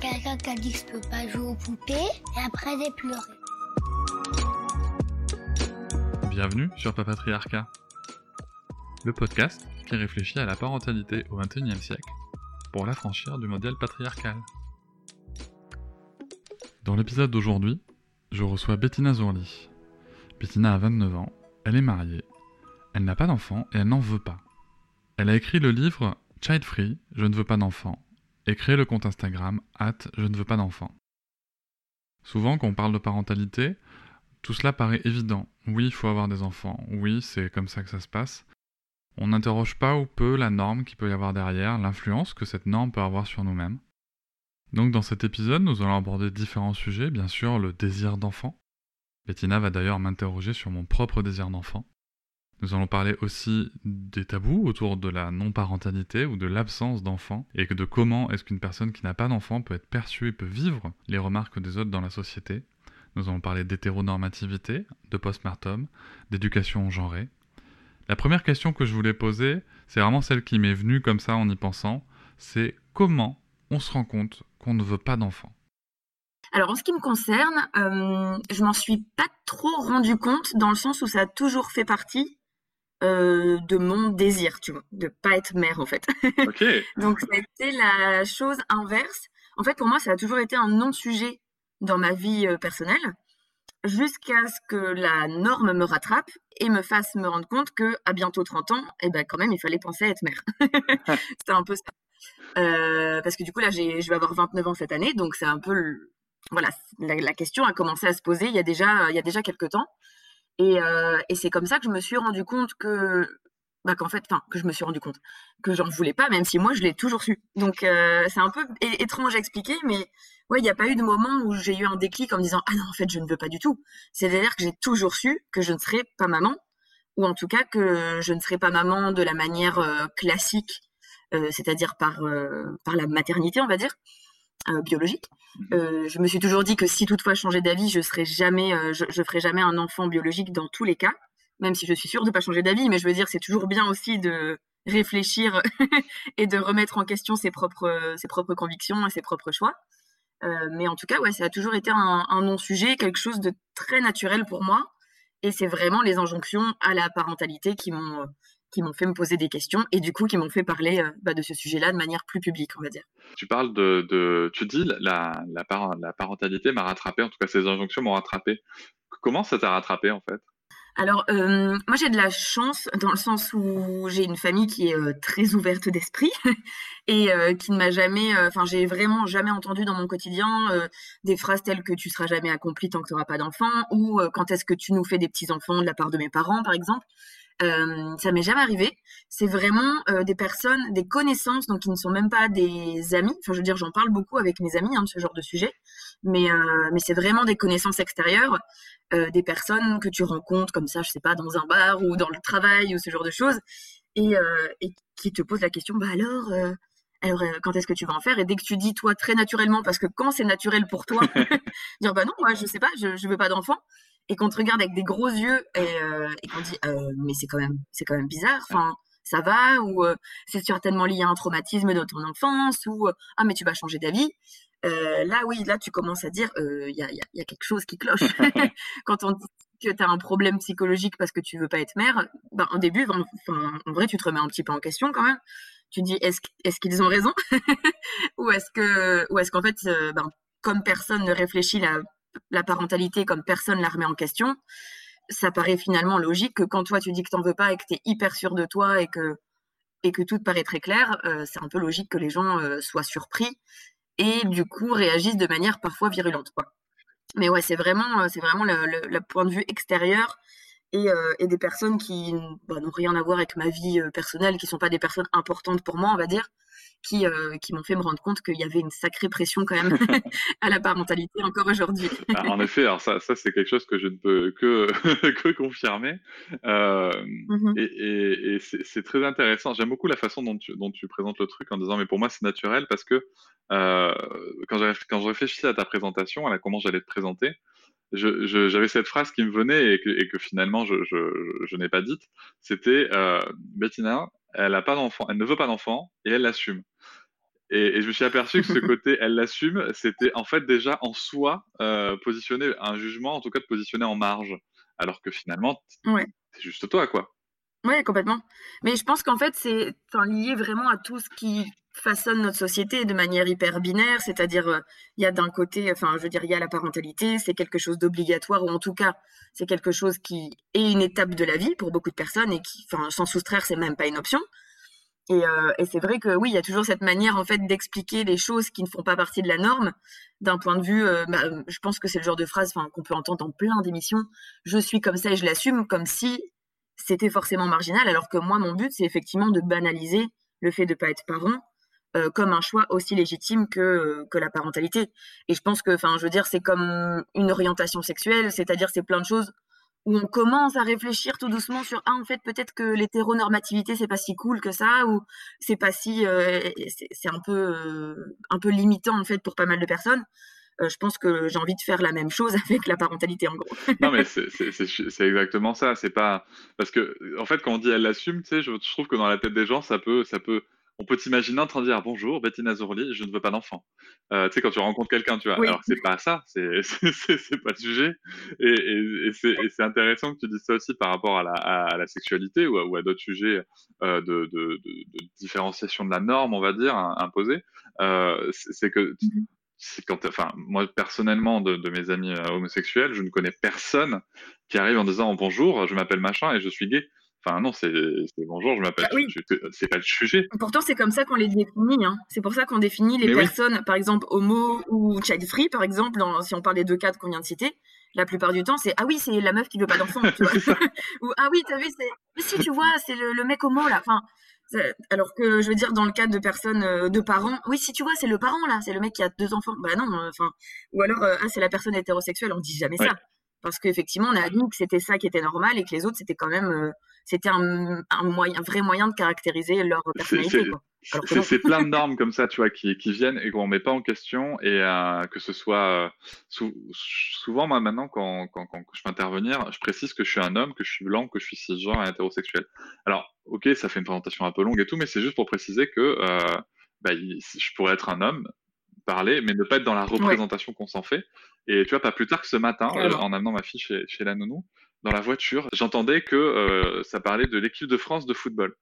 Quelqu'un qui a dit que je peux pas jouer aux poupées et après j'ai pleuré. Bienvenue sur Papatriarcat, le podcast qui réfléchit à la parentalité au XXIe siècle pour l'affranchir du modèle patriarcal. Dans l'épisode d'aujourd'hui, je reçois Bettina Zourli. Bettina a 29 ans, elle est mariée, elle n'a pas d'enfant et elle n'en veut pas. Elle a écrit le livre Child Free, Je ne veux pas d'enfant, et créé le compte Instagram at Je ne veux pas d'enfant. Souvent, quand on parle de parentalité, tout cela paraît évident. Oui, il faut avoir des enfants. Oui, c'est comme ça que ça se passe. On n'interroge pas ou peu la norme qu'il peut y avoir derrière, l'influence que cette norme peut avoir sur nous-mêmes. Donc dans cet épisode, nous allons aborder différents sujets, bien sûr le désir d'enfant. Bettina va d'ailleurs m'interroger sur mon propre désir d'enfant. Nous allons parler aussi des tabous autour de la non-parentalité ou de l'absence d'enfant, et de comment est-ce qu'une personne qui n'a pas d'enfant peut être perçue et peut vivre les remarques des autres dans la société. Nous allons parler d'hétéronormativité, de postpartum, d'éducation genrée. La première question que je voulais poser, c'est vraiment celle qui m'est venue comme ça en y pensant, c'est comment on se rend compte qu'on ne veut pas d'enfant alors en ce qui me concerne, euh, je m'en suis pas trop rendu compte dans le sens où ça a toujours fait partie euh, de mon désir, tu vois, de pas être mère en fait. Donc été la chose inverse. En fait, pour moi, ça a toujours été un non-sujet dans ma vie euh, personnelle, jusqu'à ce que la norme me rattrape et me fasse me rendre compte que à bientôt 30 ans, eh ben quand même, il fallait penser à être mère. C'était un peu ça. Euh, parce que du coup, là, je vais avoir 29 ans cette année, donc c'est un peu, voilà, la, question a commencé à se poser il y a déjà, il y a déjà quelques temps. Et, euh, et c'est comme ça que je me suis rendu compte que, bah, qu'en fait, enfin, que je me suis rendu compte que j'en voulais pas, même si moi, je l'ai toujours su. Donc, euh, c'est un peu étrange à expliquer, mais ouais, il n'y a pas eu de moment où j'ai eu un déclic en me disant, ah non, en fait, je ne veux pas du tout. C'est-à-dire que j'ai toujours su que je ne serais pas maman, ou en tout cas que je ne serais pas maman de la manière classique euh, c'est-à-dire par, par la maternité, on va dire. Euh, biologique. Mmh. je me suis toujours dit que si toutefois je changeais d'avis, je serais jamais, je, je ferais jamais un enfant biologique dans tous les cas, même si je suis sûre de pas changer d'avis. Mais je veux dire, c'est toujours bien aussi de réfléchir et de remettre en question ses propres, ses propres convictions et ses propres choix. mais en tout cas, ouais, ça a toujours été un, un non-sujet, quelque chose de très naturel pour moi. Et c'est vraiment les injonctions à la parentalité qui m'ont qui m'ont fait me poser des questions et du coup qui m'ont fait parler euh, bah, de ce sujet-là de manière plus publique, on va dire. Tu parles de, de tu dis la, la, la parentalité m'a rattrapé, en tout cas ces injonctions m'ont rattrapé. Comment ça t'a rattrapé en fait? Alors, euh, moi j'ai de la chance dans le sens où j'ai une famille qui est euh, très ouverte d'esprit et qui ne m'a jamais, enfin j'ai vraiment jamais entendu dans mon quotidien des phrases telles que tu seras jamais accompli tant que tu n'auras pas d'enfant ou quand est-ce que tu nous fais des petits enfants de la part de mes parents par exemple. Euh, ça m'est jamais arrivé. C'est vraiment euh, des personnes, des connaissances, donc qui ne sont même pas des amis. Enfin, je veux dire, j'en parle beaucoup avec mes amis hein, de ce genre de sujet, mais euh, mais c'est vraiment des connaissances extérieures, euh, des personnes que tu rencontres comme ça, je sais pas, dans un bar ou dans le travail ou ce genre de choses, et, et qui te posent la question, bah alors. alors, quand est-ce que tu vas en faire? Et dès que tu dis, toi, très naturellement, parce que quand c'est naturel pour toi, dire, bah non, moi, je sais pas, je, je veux pas d'enfant, et qu'on te regarde avec des gros yeux et, euh, et qu'on dit euh, mais c'est quand même c'est quand même bizarre enfin ça va ou euh, c'est certainement lié à un traumatisme de ton enfance ou ah mais tu vas changer d'avis. Là oui là tu commences à dire il y a, y, y, a, quelque chose qui cloche. Quand on dit que tu as un problème psychologique parce que tu veux pas être mère ben au début enfin en vrai tu te remets un petit peu en question quand même. Tu dis est-ce est-ce qu'ils ont raison? Ou est-ce que ou est-ce qu'en fait ben comme personne ne réfléchit la la parentalité comme personne la remet en question, ça paraît finalement logique que quand toi tu dis que t'en veux pas et que tu es hyper sûr de toi et que et que tout te paraît très clair, euh, c'est un peu logique que les gens euh, soient surpris et du coup réagissent de manière parfois virulente. Mais ouais, c'est vraiment euh, vraiment le, point de vue extérieur et, et des personnes qui bah, n'ont rien à voir avec ma vie personnelle, qui sont pas des personnes importantes pour moi, on va dire, qui, euh, qui m'ont fait me rendre compte qu'il y avait une sacrée pression quand même à la parentalité encore aujourd'hui. Ah, en effet, alors ça, ça c'est quelque chose que je ne peux que, que confirmer. Euh, mmh et, et, c'est très intéressant. J'aime beaucoup la façon dont tu, dont tu présentes le truc en disant, mais pour moi, c'est naturel parce que euh, quand, quand je réfléchissais à ta présentation, à comment j'allais te présenter, j'avais cette phrase qui me venait et que, et que finalement je, je, je n'ai pas dite. C'était euh, Bettina, elle a pas d'enfant, elle ne veut pas d'enfant et elle l'assume. Et, et, je me suis aperçu que ce côté elle l'assume, c'était en fait déjà en soi euh, positionner un jugement, en tout cas de positionner en marge, alors que finalement ouais. c'est juste toi quoi. Oui, complètement. Mais je pense qu'en fait, c'est lié vraiment à tout ce qui façonne notre société de manière hyper binaire, c'est-à-dire euh, il y a d'un côté, enfin je veux dire, il y a la parentalité, c'est quelque chose d'obligatoire ou en tout cas c'est quelque chose qui est une étape de la vie pour beaucoup de personnes et qui, enfin, s'en soustraire c'est même pas une option. Et, euh, c'est vrai que oui, il y a toujours cette manière en fait d'expliquer les choses qui ne font pas partie de la norme d'un point de vue. Euh, bah, je pense que c'est le genre de phrase qu'on peut entendre dans plein d'émissions. Je suis comme ça et je l'assume, comme si c'était forcément marginal, alors que moi mon but c'est effectivement de banaliser le fait de pas être parent euh, comme un choix aussi légitime que, euh, que la parentalité. Et je pense que, enfin, je veux dire, c'est comme une orientation sexuelle, c'est-à-dire c'est plein de choses où on commence à réfléchir tout doucement sur ah en fait peut-être que l'hétéronormativité c'est pas si cool que ça ou c'est pas si euh, c'est un peu un peu limitant en fait pour pas mal de personnes je pense que j'ai envie de faire la même chose avec la parentalité en gros. non mais c'est exactement ça. C'est pas parce que en fait quand on dit elle l'assume, tu sais, je, je, trouve que dans la tête des gens ça peut ça peut on peut t'imaginer en train de dire bonjour, Bettina Zorli, je ne veux pas d'enfant. Euh, tu sais, quand tu rencontres quelqu'un, tu vois. Alors, c'est pas ça, c'est pas le sujet. Et, c'est intéressant que tu dises ça aussi par rapport à la, à la sexualité ou à, à d'autres sujets euh, de, de, de, de, différenciation de la norme, on va dire, imposée. Euh, c'est que. Mmh c'est quand, enfin, moi personnellement, de, de mes amis euh, homosexuels, je ne connais personne qui arrive en disant bonjour, je m'appelle machin et je suis gay. Enfin, non, c'est bonjour, je m'appelle. Ah c'est pas le sujet. Pourtant, c'est comme ça qu'on les définit. Hein. C'est pour ça qu'on définit les personnes, par exemple, homo ou child free, par exemple, dans, si on parle des deux cas qu'on vient de citer. La plupart du temps, c'est ah oui, c'est la meuf qui veut pas d'enfant, ou ah oui, t'as vu, c'est. Mais si tu vois, c'est le, mec homo là. Enfin, alors que je veux dire, dans le cas de personnes, euh, de parents, oui, si tu vois, c'est le parent là, c'est le mec qui a deux enfants. Bah non, enfin, ou alors euh, ah c'est la personne hétérosexuelle, on dit jamais ça parce qu'effectivement on a admis que c'était ça qui était normal et que les autres c'était quand même euh, c'était un, moyen, vrai moyen de caractériser leur personnalité. C'est plein de normes comme ça, tu vois, qui, viennent et qu'on met pas en question et euh, que ce soit euh, souvent moi maintenant quand, quand, quand je vais intervenir, je précise que je suis un homme, que je suis blanc, que je suis cisgenre et hétérosexuel. Alors ok, ça fait une présentation un peu longue et tout, mais c'est juste pour préciser que bah, je pourrais être un homme parler, mais ne pas être dans la représentation qu'on s'en fait. Et tu vois, pas plus tard que ce matin, euh, en amenant ma fille chez, chez la nounou, dans la voiture, j'entendais que euh, ça parlait de l'équipe de France de football.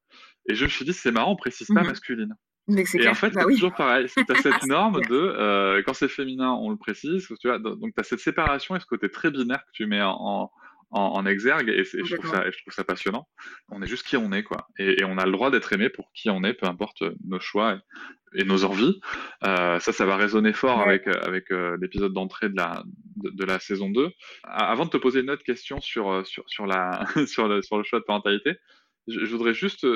Et je me suis dit, c'est marrant, on précise pas mmh masculine. Mais et en fait, bah c'est toujours pareil. Tu as cette norme de euh, quand c'est féminin, on le précise. Tu vois, donc, tu as cette séparation et ce côté très binaire que tu mets en, en, exergue et, je trouve ça, je trouve ça passionnant. On est juste qui on est, quoi. Et, on a le droit d'être aimé pour qui on est, peu importe nos choix et, nos envies. Euh, ça, ça va résonner fort avec, avec euh, l'épisode d'entrée de la, de, la saison 2. Avant de te poser une autre question sur, euh, sur, sur, la, sur, le, sur le choix de parentalité, je, voudrais juste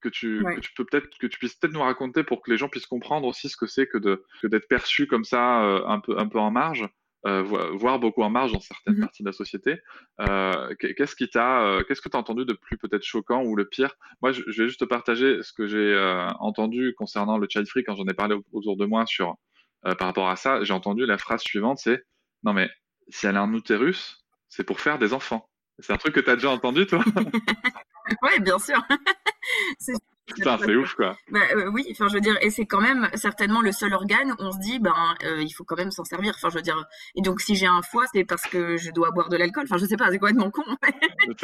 que tu, que tu peux peut-être que tu puisses peut-être nous raconter pour que les gens puissent comprendre aussi ce que c'est que de que d'être perçu comme ça un peu un peu en marge euh, voire beaucoup en marge dans certaines mmh parties de la société. Euh, qu'est-ce qui t'a, euh, qu'est-ce que tu as entendu de plus peut-être choquant ou le pire? Moi, je, vais juste te partager ce que j'ai entendu concernant le child free quand j'en ai parlé autour de moi sur par rapport à ça. J'ai entendu la phrase suivante, c'est non mais si elle a un utérus, c'est pour faire des enfants. C'est un truc que tu déjà entendu, toi? Oui, bien sûr. Putain, c'est ouf, quoi. Bah, euh, oui, enfin, je veux dire, et c'est quand même certainement le seul organe où on se dit, ben, euh, il faut quand même s'en servir. Enfin, je veux dire, et donc, si j'ai un foie, c'est parce que je dois boire de l'alcool. Enfin, je sais pas, c'est mon con.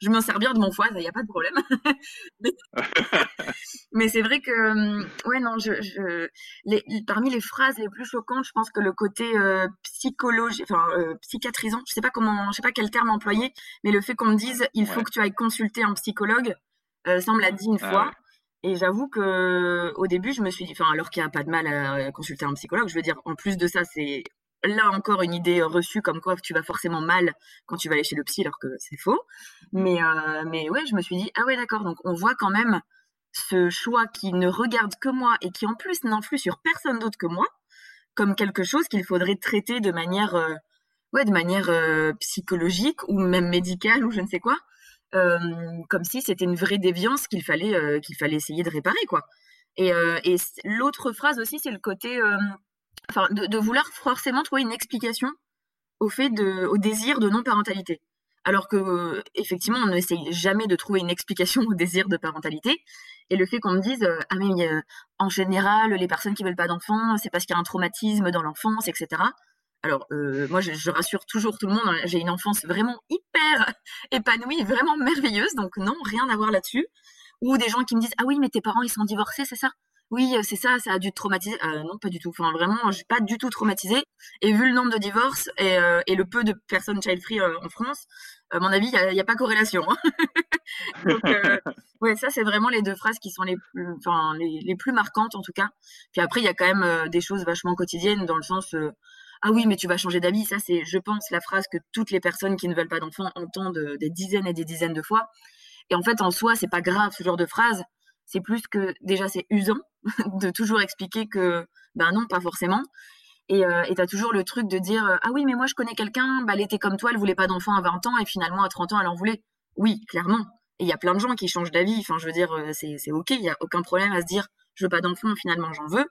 je m'en sers bien de mon foie, il n'y a pas de problème. Mais c'est vrai que, euh, ouais, non, je, je les, parmi les phrases les plus choquantes, je pense que le côté euh, psychologie, enfin, psychiatrisant, je sais pas comment, je sais pas quel terme employer, mais le fait qu'on me dise, il faut que tu ailles consulter un psychologue euh, ça, on me l'a dit une ah fois. Et j'avoue que au début, je me suis dit, enfin, alors qu'il n'y a pas de mal à consulter un psychologue, je veux dire, en plus de ça, c'est là encore une idée reçue comme quoi tu vas forcément mal quand tu vas aller chez le psy, alors que c'est faux. Mais, euh, mais ouais, je me suis dit, ah ouais, d'accord, donc on voit quand même ce choix qui ne regarde que moi et qui en plus n'influe sur personne d'autre que moi, comme quelque chose qu'il faudrait traiter de manière, euh, ouais, de manière euh, psychologique ou même médicale ou je ne sais quoi, euh, comme si c'était une vraie déviance qu'il fallait, qu'il fallait essayer de réparer, quoi. Et, l'autre phrase aussi, c'est le côté, de, vouloir forcément trouver une explication au fait au désir de non-parentalité. Alors que, effectivement, on n'essaye jamais de trouver une explication au désir de parentalité. Et le fait qu'on me dise, ah en général, les personnes qui veulent pas d'enfants, c'est parce qu'il y a un traumatisme dans l'enfance, etc. Alors, euh, moi, je, rassure toujours tout le monde, hein, j'ai une enfance vraiment hyper épanouie, vraiment merveilleuse, donc non, rien à voir là-dessus. Ou des gens qui me disent, ah oui, mais tes parents, ils sont divorcés, c'est ça? Oui, c'est ça, ça a dû te traumatiser. non, pas du tout. Enfin, vraiment, je suis pas du tout traumatisée. Et vu le nombre de divorces et, le peu de personnes child-free en France, à mon avis, il n'y a, pas corrélation. Hein. Donc, euh, ça, c'est vraiment les deux phrases qui sont les plus, enfin, les, plus marquantes, en tout cas. Puis après, il y a quand même euh, des choses vachement quotidiennes, dans le sens, euh, ah oui, mais tu vas changer d'avis. Ça, c'est, je pense, la phrase que toutes les personnes qui ne veulent pas d'enfants entendent des dizaines et des dizaines de fois. Et en fait, en soi, c'est pas grave, ce genre de phrase. C'est plus que, déjà, c'est usant de toujours expliquer que, ben non, pas forcément. Et euh, tu as toujours le truc de dire Ah oui, mais moi je connais quelqu'un, bah, elle était comme toi, elle voulait pas d'enfant à 20 ans et finalement à 30 ans elle en voulait. Oui, clairement. Et il y a plein de gens qui changent d'avis. Enfin, je veux dire, euh, c'est ok, il n'y a aucun problème à se dire Je veux pas d'enfant, finalement j'en veux.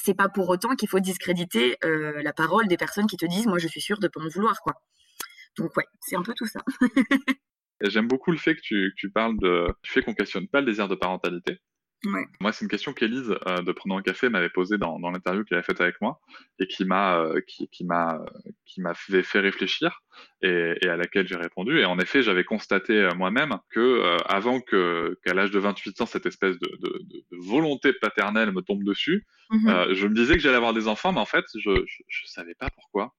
C'est pas pour autant qu'il faut discréditer euh, la parole des personnes qui te disent Moi je suis sûre de pas en vouloir, quoi. Donc, ouais, c'est un peu tout ça. J'aime beaucoup le fait que tu, que tu parles de, du fait qu'on questionne pas le désir de parentalité. Moi, c'est une question qu'Élise euh, de Prenons un café m'avait posée dans, dans l'interview qu'elle a faite avec moi et qui m'a euh, qui, qui m'a qui m'a fait, fait, réfléchir et, et à laquelle j'ai répondu. Et en effet, j'avais constaté euh, moi-même que euh, avant que qu'à l'âge de 28 ans, cette espèce de, de, de, volonté paternelle me tombe dessus, mmh je me disais que j'allais avoir des enfants, mais en fait, je je, je savais pas pourquoi.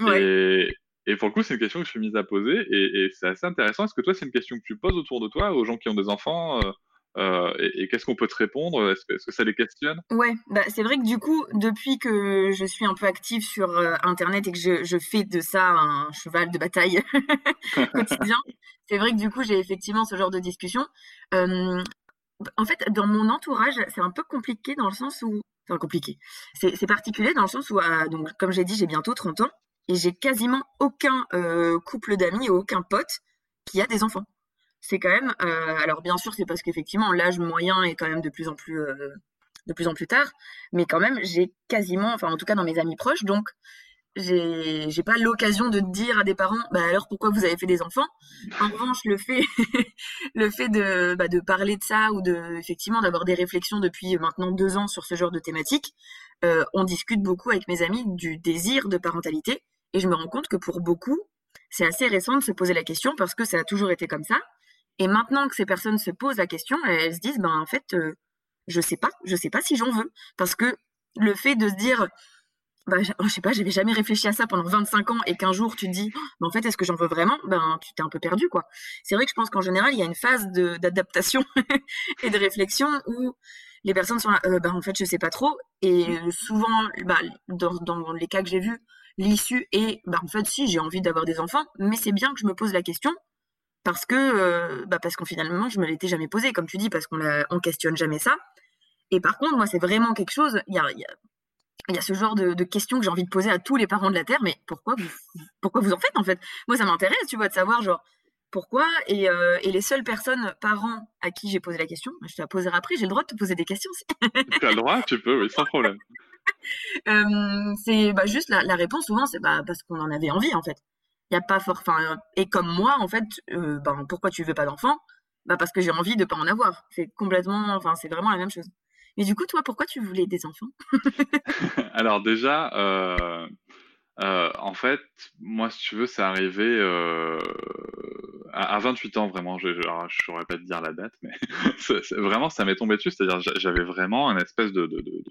Ouais. Et, et pour le coup, c'est une question que je suis mise à poser et, et c'est assez intéressant. Est-ce que toi, c'est une question que tu poses autour de toi aux gens qui ont des enfants euh, et, qu'est-ce qu'on peut te répondre? Est-ce que, ça les questionne? Ouais, bah, c'est vrai que du coup, depuis que je suis un peu active sur euh, Internet et que je, je, fais de ça un cheval de bataille quotidien, c'est vrai que du coup, j'ai effectivement ce genre de discussion. Euh, en fait, dans mon entourage, c'est un peu compliqué dans le sens où... Enfin, compliqué. C'est particulier dans le sens où, donc, comme j'ai dit, j'ai bientôt 30 ans et j'ai quasiment aucun couple d'amis, aucun pote qui a des enfants c'est quand même. Euh, alors bien sûr, c'est parce qu'effectivement l'âge moyen est quand même de plus en plus euh, de plus en plus tard, mais quand même j'ai quasiment, enfin en tout cas dans mes amis proches, donc j'ai pas l'occasion de dire à des parents, bah alors pourquoi vous avez fait des enfants? En revanche, le fait le fait de bah, de parler de ça ou de effectivement d'avoir des réflexions depuis maintenant deux ans sur ce genre de thématique, euh, on discute beaucoup avec mes amis du désir de parentalité et je me rends compte que pour beaucoup c'est assez récent de se poser la question parce que ça a toujours été comme ça et maintenant que ces personnes se posent la question, elles se disent, ben en fait, euh, je sais pas, je sais pas si j'en veux, parce que le fait de se dire, bah, je, sais pas, j'avais jamais réfléchi à ça pendant 25 ans et qu'un jour tu te dis, ben, en fait, est-ce que j'en veux vraiment? Ben, tu t'es un peu perdu, quoi. C'est vrai que je pense qu'en général, il y a une phase d'adaptation et de réflexion où les personnes sont là, euh, ben, en fait, je sais pas trop. Et euh, souvent, bah, dans, dans les cas que j'ai vus, l'issue est, ben, en fait, si, j'ai envie d'avoir des enfants, mais c'est bien que je me pose la question parce que euh, bah parce qu'en finalement je me l'étais jamais posé comme tu dis parce qu'on on questionne jamais ça. Et par contre moi c'est vraiment quelque chose il y a, y, a, y a ce genre de, de questions que j'ai envie de poser à tous les parents de la terre mais pourquoi vous pourquoi vous en faites en fait? Moi ça m'intéresse tu vois de savoir genre pourquoi et, euh, et les seules personnes parents à qui j'ai posé la question je te la poserai après j'ai le droit de te poser des questions tu as le droit tu peux oui sans problème. Euh, c'est bah, juste la, la réponse souvent c'est bah, parce qu'on en avait envie en fait il a pas fort. Enfin, et comme moi, en fait, euh, ben, pourquoi tu veux pas d'enfant? Bah parce que j'ai envie de pas en avoir. C'est complètement, enfin, c'est vraiment la même chose. Mais du coup, toi, pourquoi tu voulais des enfants? Alors déjà, euh, euh, en fait, moi, si tu veux, c'est arrivé euh, à, à, 28 ans, vraiment. Je ne saurais pas te dire la date, mais vraiment, ça m'est tombé dessus. C'est-à-dire, j'avais vraiment un espèce de, de, de,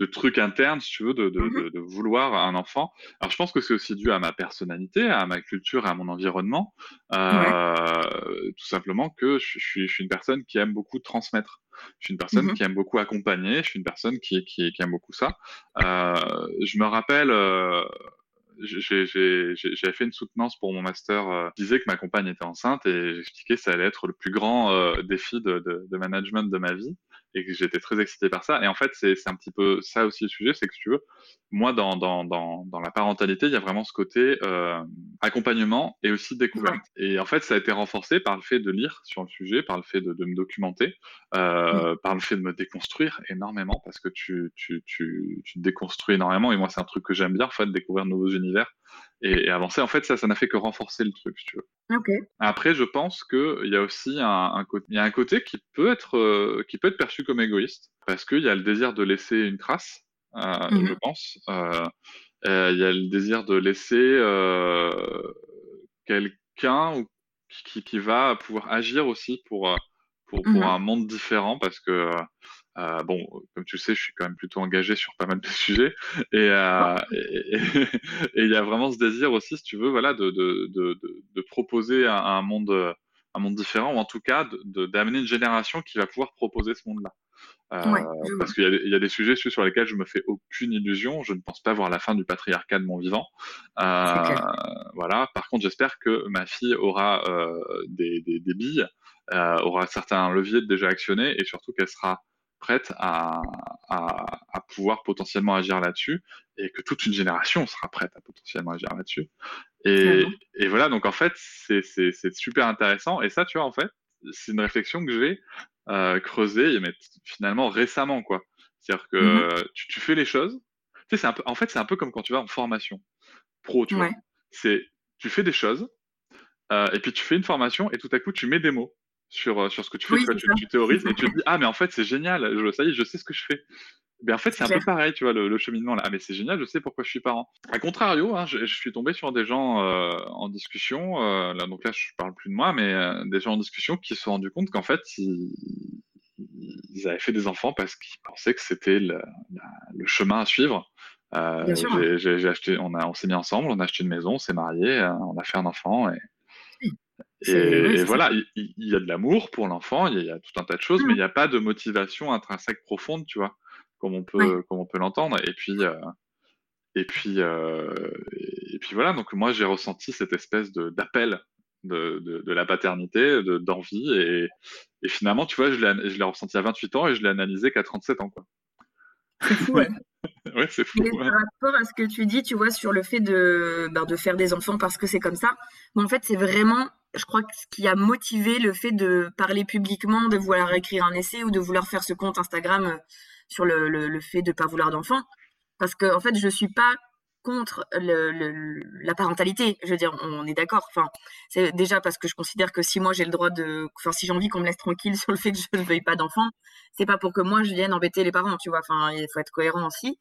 de, truc interne, si tu veux, de, mmh de, vouloir un enfant. Alors, je pense que c'est aussi dû à ma personnalité, à ma culture, à mon environnement. Euh, ouais. Tout simplement que je, je, suis, je suis une personne qui aime beaucoup transmettre. Je suis une personne mmh qui aime beaucoup accompagner. Je suis une personne qui, qui, qui aime beaucoup ça. Euh, je me rappelle, euh, j'avais fait une soutenance pour mon master. Euh, je disais que ma compagne était enceinte et j'expliquais que ça allait être le plus grand euh, défi de, de, de, management de ma vie et que j'étais très excité par ça. Et en fait, c'est un petit peu ça aussi le sujet, c'est que si tu veux, moi, dans, dans, dans, dans la parentalité, il y a vraiment ce côté euh, accompagnement et aussi découverte. Et en fait, ça a été renforcé par le fait de lire sur le sujet, par le fait de, de me documenter, euh, par le fait de me déconstruire énormément, parce que tu, tu, tu, tu te déconstruis énormément. Et moi, c'est un truc que j'aime bien, en fait, découvrir de nouveaux univers et, et, avancer. En fait, ça, ça n'a fait que renforcer le truc, si tu veux. Après, je pense qu'il y a aussi un, un, y a un côté qui peut être, euh, qui peut être perçu comme égoïste, parce qu'il y a le désir de laisser une trace, euh, mmh je pense. Euh, il y a le désir de laisser quelqu'un qui, qui, va pouvoir agir aussi pour, pour, pour mmh un monde différent, parce que euh, bon, comme tu le sais, je suis quand même plutôt engagé sur pas mal de sujets, et euh, il y a vraiment ce désir aussi, si tu veux, voilà, de, de, de, de proposer un, un, monde, un monde différent, ou en tout cas d'amener une génération qui va pouvoir proposer ce monde-là. Euh, parce qu'il y, y, a des sujets sur lesquels je me fais aucune illusion. Je ne pense pas voir la fin du patriarcat de mon vivant. Euh, voilà. Par contre, j'espère que ma fille aura euh, des, des, des, billes, euh, aura certains leviers déjà actionnés et surtout qu'elle sera prête à, à, à, pouvoir potentiellement agir là-dessus et que toute une génération sera prête à potentiellement agir là-dessus. Et, et, voilà, donc en fait, c'est super intéressant. Et ça, tu vois, en fait, c'est une réflexion que j'ai euh, creusée, mais finalement récemment, quoi. C'est-à-dire que mmh tu, tu, fais les choses. Tu sais, c'est un peu, en fait, c'est un peu comme quand tu vas en formation pro, tu vois. C'est, tu fais des choses, euh, et puis tu fais une formation, et tout à coup, tu mets des mots sur, euh, sur ce que tu fais, tu, tu, tu, théorises, et tu te dis, ah, mais en fait, c'est génial, je, ça y est, je sais ce que je fais. Mais en fait, c'est un peu pareil, tu vois, le, le, cheminement là. Ah, mais c'est génial, je sais pourquoi je suis parent. A contrario, hein, je, je, suis tombé sur des gens euh, en discussion, euh, là, donc là, je parle plus de moi, mais euh, des gens en discussion qui se sont rendus compte qu'en fait, ils, ils, avaient fait des enfants parce qu'ils pensaient que c'était le, le, chemin à suivre. Euh, j'ai acheté, on, a, on s'est mis ensemble, on a acheté une maison, on s'est marié, on a fait un enfant et, et, et, voilà, il, y a de l'amour pour l'enfant, il, y a tout un tas de choses, mmh. mais il n'y a pas de motivation intrinsèque profonde, tu vois comme on peut, comme on peut l'entendre. Et puis, euh, et puis, euh, et puis voilà. Donc moi, j'ai ressenti cette espèce de d'appel de, de, de, la paternité, d'envie, et, et, finalement, tu vois, je l'ai ressenti à 28 ans et je l'ai analysé qu'à 37 ans, quoi. C'est fou, ouais. ouais, c'est fou. Mais par rapport à ce que tu dis, tu vois, sur le fait de, ben, de faire des enfants parce que c'est comme ça, mais en fait, c'est vraiment, je crois, ce qui a motivé le fait de parler publiquement, de vouloir écrire un essai ou de vouloir faire ce compte Instagram sur le, le, le fait de pas vouloir d'enfant, parce que en fait, je suis pas contre la parentalité. Je veux dire, on est d'accord. Enfin, c'est déjà parce que je considère que si moi j'ai le droit de, enfin, si j'ai envie qu'on me laisse tranquille sur le fait que je ne veuille pas d'enfant, c'est pas pour que moi je vienne embêter les parents, tu vois. Enfin, il faut être cohérent aussi.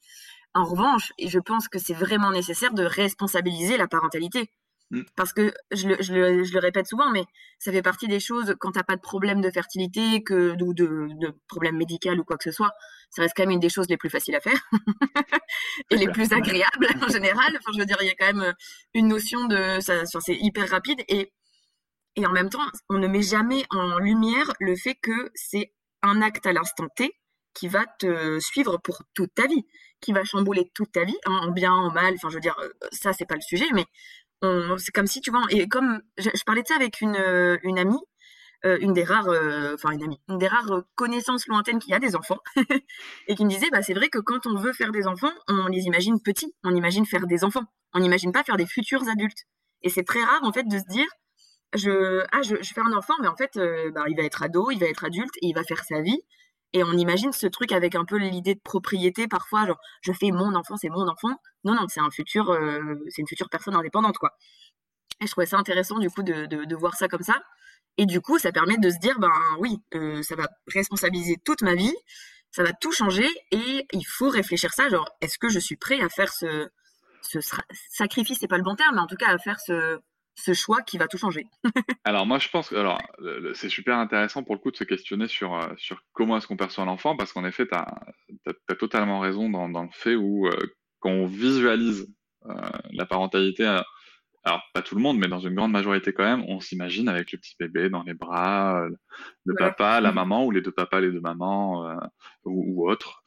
En revanche, je pense que c'est vraiment nécessaire de responsabiliser la parentalité. Mm. Parce que je le, je, le, je le, répète souvent, mais ça fait partie des choses quand t'as pas de problème de fertilité que, ou de, de problème médical ou quoi que ce soit. Ça reste quand même une des choses les plus faciles à faire et les plus agréables en général. Enfin, je veux dire, il y a quand même une notion de, ça, c'est hyper rapide et et en même temps, on ne met jamais en lumière le fait que c'est un acte à l'instant T qui va te suivre pour toute ta vie, qui va chambouler toute ta vie, en bien, en mal. Enfin, je veux dire, ça c'est pas le sujet, mais c'est comme si tu vois et comme je, parlais de ça avec une euh, amie euh, une des rares euh, enfin une amie une des rares connaissances lointaines qui a des enfants et qui me disait bah c'est vrai que quand on veut faire des enfants on les imagine petits on imagine faire des enfants on n'imagine pas faire des futurs adultes. Et c'est très rare en fait de se dire je ah je fais un enfant mais en fait bah, il va être ado il va être adulte et il va faire sa vie et on imagine ce truc avec un peu l'idée de propriété parfois, genre je fais mon enfant, c'est mon enfant. Non, non, c'est un futur, euh, c'est une future personne indépendante, quoi. Et je trouvais ça intéressant du coup de, voir ça comme ça. Et du coup, ça permet de se dire, ben oui, euh, ça va responsabiliser toute ma vie, ça va tout changer, et il faut réfléchir ça, genre est-ce que je suis prêt à faire ce, ce sacrifice, c'est pas le bon terme, mais en tout cas à faire ce, ce choix qui va tout changer. alors moi je pense que alors c'est super intéressant pour le coup de se questionner sur euh, sur comment est-ce qu'on perçoit l'enfant parce qu'en effet tu as, as, totalement raison dans, dans le fait où euh, quand on visualise euh, la parentalité alors pas tout le monde mais dans une grande majorité quand même on s'imagine avec le petit bébé dans les bras le papa la maman ou les deux papas les deux mamans ou, ou autres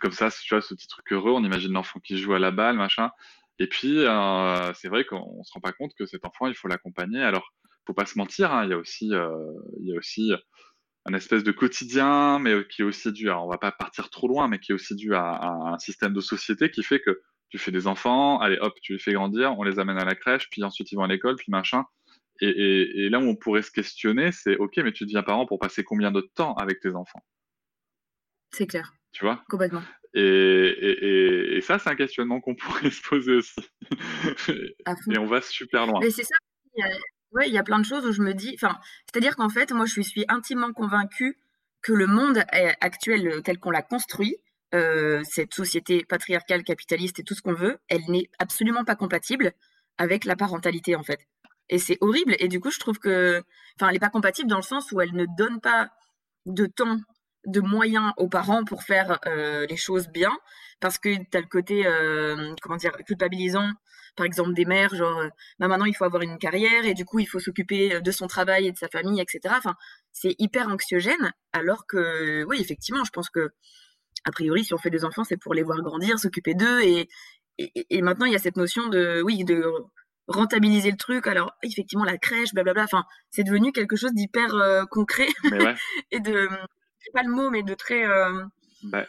comme ça, tu vois, ce petit truc heureux, on imagine l'enfant qui joue à la balle, machin. Et puis, euh, c'est vrai qu'on se rend pas compte que cet enfant, il faut l'accompagner. Alors, faut pas se mentir, hein, il y a aussi, euh, il y a aussi un espèce de quotidien, mais qui est aussi dû, alors on va pas partir trop loin, mais qui est aussi dû à, un système de société qui fait que tu fais des enfants, allez hop, tu les fais grandir, on les amène à la crèche, puis ensuite ils vont à l'école, puis machin. Et, là où on pourrait se questionner, c'est ok, mais tu deviens parent pour passer combien de temps avec tes enfants? C'est clair. Tu vois? Complètement. Et, ça, c'est un questionnement qu'on pourrait se poser aussi. et on va super loin. Mais c'est ça. Ouais, il y a plein de choses où je me dis, enfin, c'est-à-dire qu'en fait, moi, je suis intimement convaincue que le monde actuel tel qu'on l'a construit, euh, cette société patriarcale, capitaliste et tout ce qu'on veut, elle n'est absolument pas compatible avec la parentalité, en fait. Et c'est horrible. Et du coup, je trouve que, enfin, elle n'est pas compatible dans le sens où elle ne donne pas de temps, de moyens aux parents pour faire euh, les choses bien, parce que tu as le côté, comment dire, culpabilisant par exemple des mères, genre euh, bah maintenant il faut avoir une carrière et du coup il faut s'occuper euh, de son travail et de sa famille, etc. Enfin, c'est hyper anxiogène, alors que oui, effectivement, je pense que a priori, si on fait des enfants, c'est pour les voir grandir, s'occuper d'eux et, et, maintenant il y a cette notion de oui de rentabiliser le truc. Alors effectivement la crèche, blablabla. Enfin, c'est devenu quelque chose d'hyper euh, concret et de pas le mot, mais de très bah,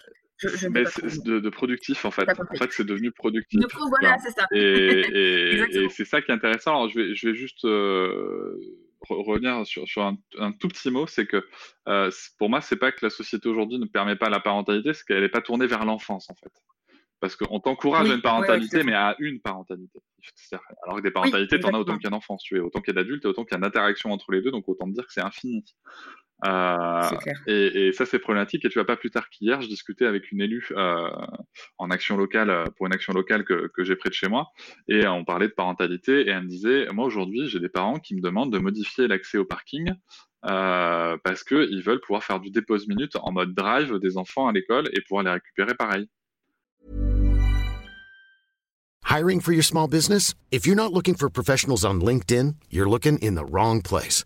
mais de, de, productif en fait. En fait, c'est devenu productif. Du coup, voilà, c'est ça. Et, c'est ça qui est intéressant. Alors, je vais, je vais juste euh, revenir sur, sur un, un, tout petit mot, c'est que euh, pour moi, c'est pas que la société aujourd'hui ne permet pas la parentalité, c'est qu'elle n'est pas tournée vers l'enfance en fait. Parce qu'on t'encourage à une parentalité, mais à une parentalité. Alors que des parentalités, tu en as autant qu'il y a d'enfants, tu es autant qu'il y a d'adultes et autant qu'il y a une interaction entre les deux, donc autant dire que c'est infini. Euh, et, ça, c'est problématique. Et tu vois, pas plus tard qu'hier, je discutais avec une élue euh, en action locale, euh, pour une action locale que, j'ai près de chez moi, et on parlait de parentalité, et elle me disait, moi aujourd'hui, j'ai des parents qui me demandent de modifier l'accès au parking parce qu'ils veulent pouvoir faire du dépose minute en mode drive des enfants à l'école et pouvoir les récupérer pareil. Hiring for your small business? If you're not looking for professionals on LinkedIn, you're looking in the wrong place.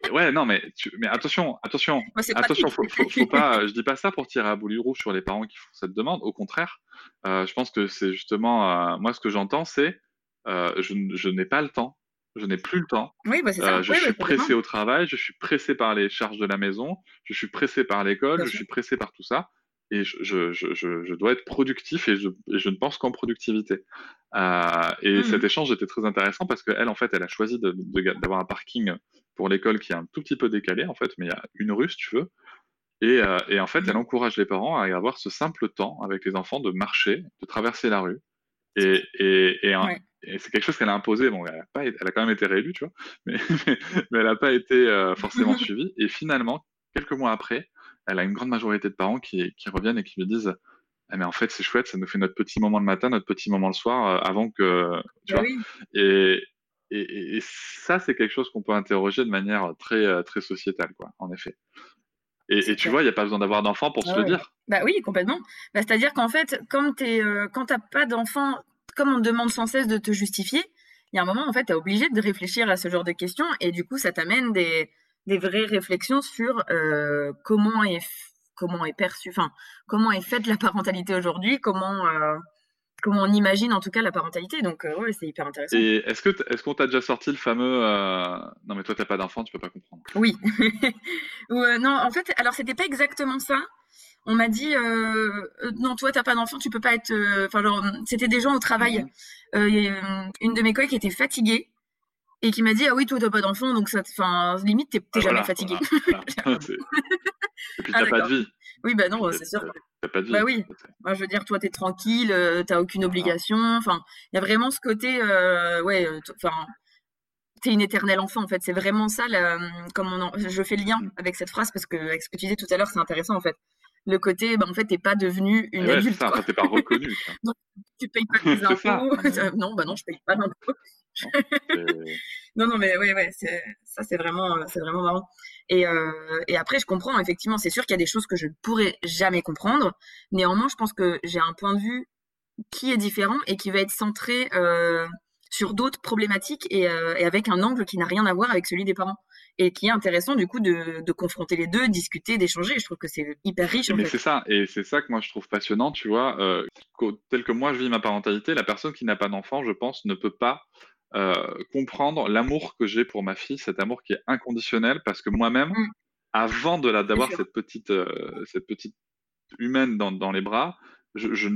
ouais, non, mais, mais attention, attention, attention, faut, faut, pas, je dis pas ça pour tirer à boulet rouge sur les parents qui font cette demande. Au contraire, euh, je pense que c'est justement, euh, moi, ce que j'entends, c'est, euh, je, je n'ai pas le temps, je n'ai plus le temps. Oui, bah, ça. je suis pressé au travail, je suis pressé par les charges de la maison, je suis pressé par l'école, je suis pressé par tout ça et je, je, je, je, dois être productif et je, je ne pense qu'en productivité. Euh, et mmh cet échange était très intéressant parce qu'elle, en fait, elle a choisi d'avoir un parking pour l'école qui est un tout petit peu décalé, en fait, mais il y a une rue, si tu veux. Et, euh, et en fait, mmh elle encourage les parents à avoir ce simple temps avec les enfants de marcher, de traverser la rue. Et, et, et, c'est quelque chose qu'elle a imposé. Bon, elle a, pas, elle a quand même été réélue, tu vois, mais, mais elle n'a pas été euh, forcément suivie. Et finalement, quelques mois après, elle a une grande majorité de parents qui, reviennent et qui lui disent ah, mais en fait c'est chouette, ça nous fait notre petit moment le matin, notre petit moment le soir, euh, avant que tu bah vois. Et, et, ça c'est quelque chose qu'on peut interroger de manière très euh, très sociétale quoi, en effet. Et, tu vois, il n'y a pas besoin d'avoir d'enfants pour se le dire. Bah oui, complètement. Bah, C'est-à-dire qu'en fait, quand tu euh, n'as pas d'enfants, comme on te demande sans cesse de te justifier, il y a un moment, en fait, tu es obligé de réfléchir à ce genre de questions et du coup, ça t'amène des, des vraies réflexions sur euh, comment est comment est perçu, enfin comment est faite la parentalité aujourd'hui, comment euh, comment on imagine en tout cas la parentalité. Donc euh, ouais, c'est hyper intéressant. Et est-ce que est-ce qu'on t'a déjà sorti le fameux non mais toi t'as pas d'enfant, tu peux pas comprendre. Oui. non, en fait, alors c'était pas exactement ça. On m'a dit non toi t'as pas d'enfant, tu peux pas être. Enfin c'était des gens au travail. Mmh une de mes collègues qui était fatiguée et qui m'a dit ah oui toi t'as pas d'enfant donc ça enfin limite t'es ah, jamais fatigué et puis t'as ah, pas de vie oui bah non c'est sûr t'as pas de vie bah oui je veux dire toi t'es tranquille euh, t'as aucune obligation enfin il y a vraiment ce côté euh, ouais euh, enfin t'es une éternelle enfant en fait c'est vraiment ça comme on je fais le lien mm. avec cette phrase parce que avec ce que tu disais tout à l'heure c'est intéressant en fait le côté, bah, en fait, t'es pas devenu une ouais, adulte. Ça, t'es pas reconnu. Donc, tu payes pas tes impôts. non, bah non, je paye pas d'impôts. Non, non, mais ouais, ouais, ça c'est vraiment, c'est vraiment marrant. Et, euh, et après, je comprends, effectivement, c'est sûr qu'il y a des choses que je ne pourrais jamais comprendre. Néanmoins, je pense que j'ai un point de vue qui est différent et qui va être centré euh, sur d'autres problématiques et, euh, et, avec un angle qui n'a rien à voir avec celui des parents et qui est intéressant du coup de, de confronter les deux, discuter, d'échanger. Je trouve que c'est hyper riche. Mais c'est ça, et c'est ça que moi je trouve passionnant, tu vois. Tel que moi je vis ma parentalité, la personne qui n'a pas d'enfant, je pense, ne peut pas euh, comprendre l'amour que j'ai pour ma fille, cet amour qui est inconditionnel, parce que moi-même, mmh. avant de la d'avoir cette petite euh, cette petite humaine dans, dans les bras, je, je,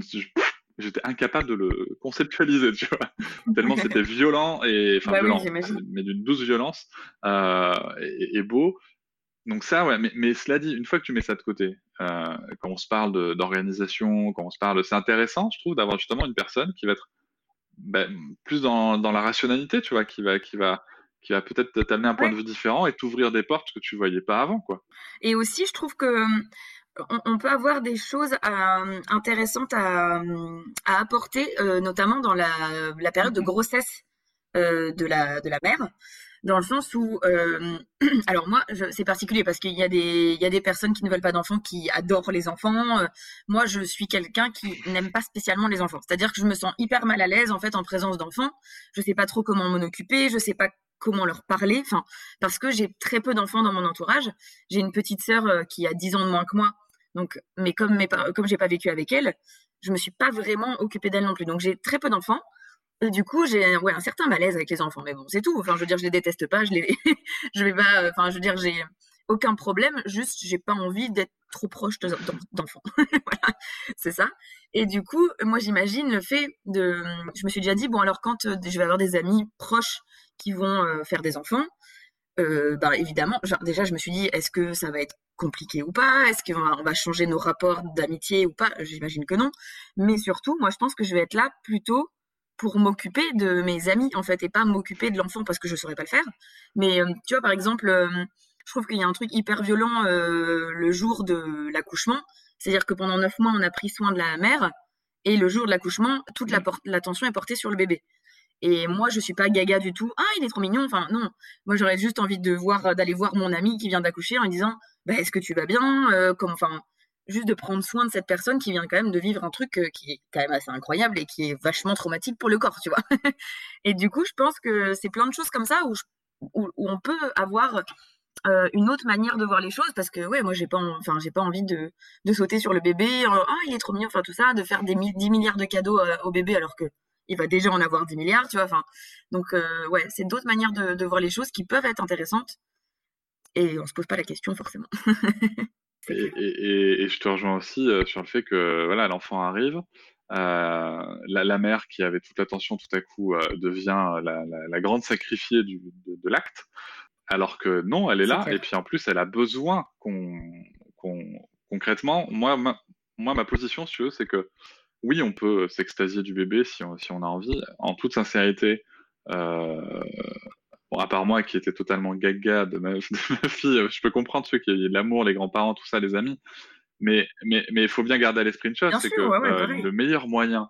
j'étais incapable de le conceptualiser, tu vois, tellement c'était violent et enfin bah violent, oui, mais d'une douce violence euh, et, et, beau. Donc ça, ouais, mais, mais, cela dit, une fois que tu mets ça de côté, euh, quand on se parle d'organisation, quand on se parle, c'est intéressant, je trouve, d'avoir justement une personne qui va être ben, plus dans, dans, la rationalité, tu vois, qui va, qui va, qui va peut-être t'amener un point de vue différent et t'ouvrir des portes que tu voyais pas avant, quoi. Et aussi, je trouve que on, peut avoir des choses euh, intéressantes à, à apporter, euh, notamment dans la, la, période de grossesse euh, de, la, de la mère, dans le sens où, euh, alors moi, c'est particulier parce qu'il y, a des, y a des personnes qui ne veulent pas d'enfants, qui adorent les enfants. Euh, moi, je suis quelqu'un qui n'aime pas spécialement les enfants. C'est-à-dire que je me sens hyper mal à l'aise en fait en présence d'enfants. Je sais pas trop comment m'en occuper, je sais pas comment leur parler, enfin, parce que j'ai très peu d'enfants dans mon entourage. J'ai une petite sœur euh, qui a 10 ans de moins que moi, donc, mais comme mes, comme j'ai pas vécu avec elle, je me suis pas vraiment occupée d'elle non plus. Donc, j'ai très peu d'enfants. Et du coup, j'ai ouais, un certain malaise avec les enfants. Mais bon, c'est tout. Enfin, je veux dire, je les déteste pas. Je les, je vais pas. Enfin, je veux dire, j'ai aucun problème. Juste, j'ai pas envie d'être trop proche d'enfants. voilà, c'est ça. Et du coup, moi, j'imagine le fait de. Je me suis déjà dit bon, alors quand euh, je vais avoir des amis proches qui vont euh, faire des enfants, euh, ben évidemment, déjà je me suis dit est-ce que ça va être compliqué ou pas? Est-ce qu'on va, on va changer nos rapports d'amitié ou pas? J'imagine que non. Mais surtout, moi je pense que je vais être là plutôt pour m'occuper de mes amis en fait et pas m'occuper de l'enfant parce que je saurais pas le faire. Mais euh, tu vois par exemple, euh, je trouve qu'il y a un truc hyper violent euh, le jour de l'accouchement, c'est-à-dire que pendant neuf mois on a pris soin de la mère et le jour de l'accouchement toute l'attention est portée sur le bébé. Et moi, je suis pas gaga du tout. Ah, il est trop mignon. Enfin, non. Moi, j'aurais juste envie de voir, d'aller voir mon ami qui vient d'accoucher en lui disant, bah, est-ce que tu vas bien euh, comme, enfin, juste de prendre soin de cette personne qui vient quand même de vivre un truc euh, qui est quand même assez incroyable et qui est vachement traumatique pour le corps, tu vois. et du coup, je pense que c'est plein de choses comme ça où, où, on peut avoir euh, une autre manière de voir les choses parce que ouais, moi, j'ai pas, enfin, j'ai pas envie de, de sauter sur le bébé. Ah, il est trop mignon, enfin tout ça, de faire des 10 milliards de cadeaux au bébé alors que il va déjà en avoir 10 milliards, tu vois. Enfin, donc, euh, ouais, c'est d'autres manières de, voir les choses qui peuvent être intéressantes. Et on se pose pas la question forcément. et, je te rejoins aussi euh, sur le fait que voilà, l'enfant arrive. Euh, la, mère qui avait toute l'attention tout à coup devient la, grande sacrifiée du, de, l'acte, alors que non, elle est, là, et puis en plus elle a besoin qu'on, concrètement, moi ma, moi ma position, si tu veux, c'est que oui, on peut s'extasier du bébé si on, si on a envie. En toute sincérité, euh, bon, à part moi qui était totalement gaga de ma, fille, je peux comprendre ceux qui ont l'amour, les grands-parents, tout ça, les amis. Mais mais mais il faut bien garder à l'esprit une chose, c'est que euh, le meilleur moyen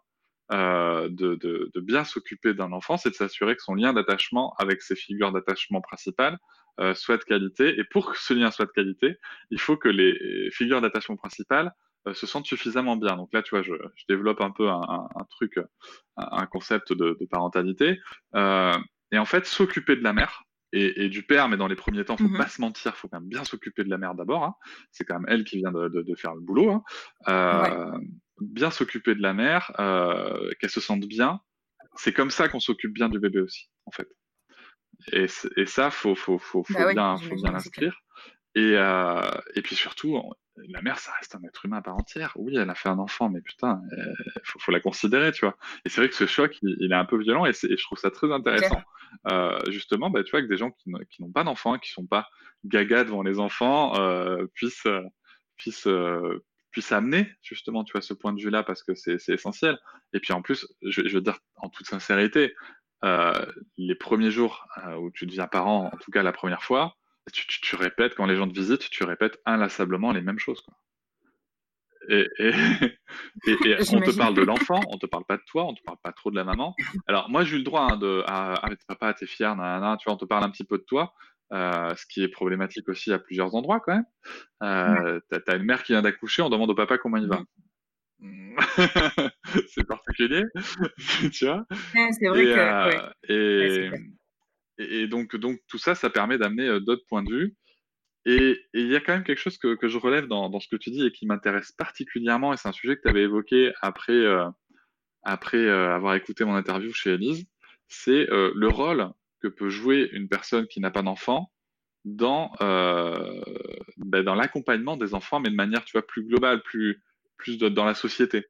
euh, de, de, de, bien s'occuper d'un enfant, c'est de s'assurer que son lien d'attachement avec ses figures d'attachement principales euh, soit de qualité. Et pour que ce lien soit de qualité, il faut que les figures d'attachement principales se sentent suffisamment bien. Donc là, tu vois, je, je développe un peu un, un, truc, un, concept de, de parentalité. Euh, et en fait, s'occuper de la mère et, et, du père, mais dans les premiers temps, faut mmh pas se mentir, faut quand même bien s'occuper de la mère d'abord. Hein. C'est quand même elle qui vient de, de, de faire le boulot. Hein. Euh, Bien s'occuper de la mère, euh, qu'elle se sente bien. C'est comme ça qu'on s'occupe bien du bébé aussi, en fait. Et, et ça, faut, faut, faut, faut bah bien, faut bien l'inscrire. Et, euh, et puis surtout, la mère, ça reste un être humain à part entière. Oui, elle a fait un enfant, mais putain, il euh, faut, faut, la considérer, tu vois. Et c'est vrai que ce choc, il, est un peu violent et, et, je trouve ça très intéressant. Euh, justement, bah, tu vois, que des gens qui, n'ont pas d'enfants, qui sont pas gaga devant les enfants, euh, puissent, euh, puissent, euh, puissent amener justement, tu vois, ce point de vue-là parce que c'est essentiel. Et puis en plus, je, je veux dire en toute sincérité, les premiers jours où tu deviens parent, en tout cas la première fois, tu, tu, tu, répètes, quand les gens te visitent, tu répètes inlassablement les mêmes choses. Quoi. Et, on te parle de l'enfant, on te parle pas de toi, on te parle pas trop de la maman. Alors moi j'ai eu le droit hein, de ah, ah papa t'es fier, nanana, tu vois, on te parle un petit peu de toi, euh, ce qui est problématique aussi à plusieurs endroits quand même. Euh, T'as une mère qui vient d'accoucher, on demande au papa comment il va. c'est particulier, tu vois. c'est vrai que. Euh, et, et, donc, donc tout ça, ça permet d'amener euh, d'autres points de vue. Et il y a quand même quelque chose que, que je relève dans, dans, ce que tu dis et qui m'intéresse particulièrement, et c'est un sujet que tu avais évoqué après, euh, après euh, avoir écouté mon interview chez Elise, c'est euh, le rôle que peut jouer une personne qui n'a pas d'enfant dans, ben, dans l'accompagnement des enfants, mais de manière tu vois, plus globale, plus, plus dans la société.